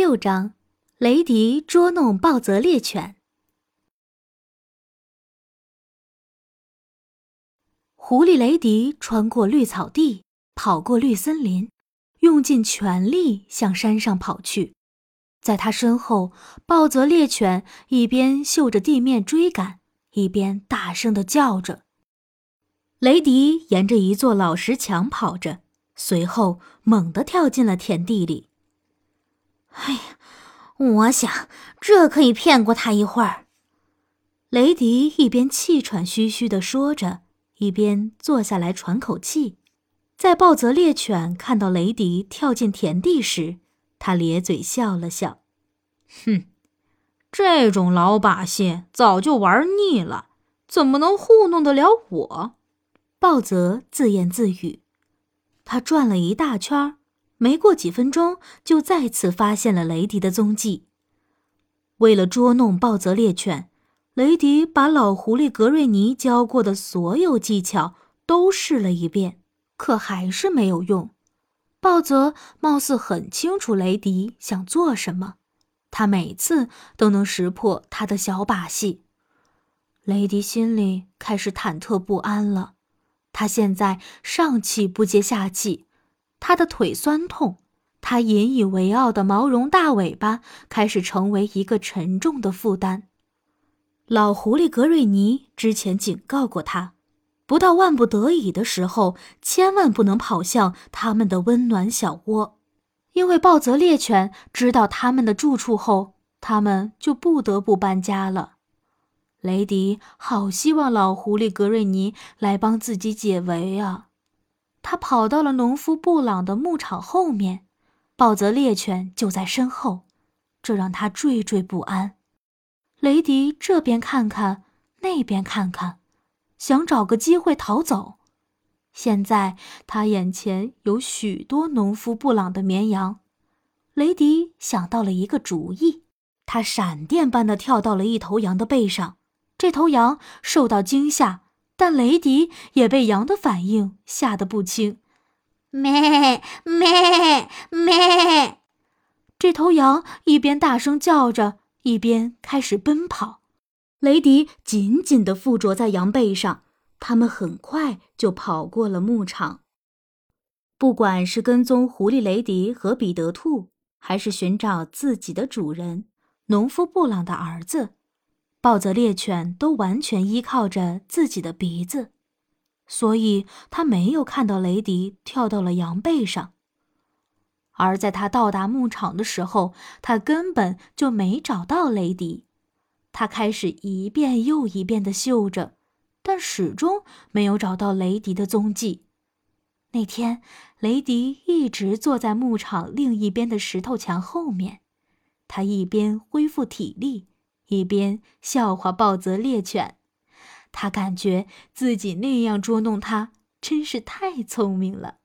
六章，雷迪捉弄暴泽猎犬。狐狸雷迪穿过绿草地，跑过绿森林，用尽全力向山上跑去。在他身后，暴泽猎犬一边嗅着地面追赶，一边大声的叫着。雷迪沿着一座老石墙跑着，随后猛地跳进了田地里。哎呀，我想这可以骗过他一会儿。雷迪一边气喘吁吁地说着，一边坐下来喘口气。在暴泽猎犬看到雷迪跳进田地时，他咧嘴笑了笑：“哼，这种老把戏早就玩腻了，怎么能糊弄得了我？”暴泽自言自语。他转了一大圈没过几分钟，就再次发现了雷迪的踪迹。为了捉弄暴泽猎犬，雷迪把老狐狸格瑞尼教过的所有技巧都试了一遍，可还是没有用。暴泽貌似很清楚雷迪想做什么，他每次都能识破他的小把戏。雷迪心里开始忐忑不安了，他现在上气不接下气。他的腿酸痛，他引以为傲的毛绒大尾巴开始成为一个沉重的负担。老狐狸格瑞尼之前警告过他，不到万不得已的时候，千万不能跑向他们的温暖小窝，因为暴泽猎犬知道他们的住处后，他们就不得不搬家了。雷迪好希望老狐狸格瑞尼来帮自己解围啊！他跑到了农夫布朗的牧场后面，暴泽猎犬就在身后，这让他惴惴不安。雷迪这边看看，那边看看，想找个机会逃走。现在他眼前有许多农夫布朗的绵羊，雷迪想到了一个主意，他闪电般的跳到了一头羊的背上，这头羊受到惊吓。但雷迪也被羊的反应吓得不轻，咩咩咩！这头羊一边大声叫着，一边开始奔跑。雷迪紧紧地附着在羊背上，他们很快就跑过了牧场。不管是跟踪狐狸雷迪和彼得兔，还是寻找自己的主人农夫布朗的儿子。暴泽猎犬都完全依靠着自己的鼻子，所以他没有看到雷迪跳到了羊背上。而在他到达牧场的时候，他根本就没找到雷迪。他开始一遍又一遍地嗅着，但始终没有找到雷迪的踪迹。那天，雷迪一直坐在牧场另一边的石头墙后面，他一边恢复体力。一边笑话暴泽猎犬，他感觉自己那样捉弄他真是太聪明了。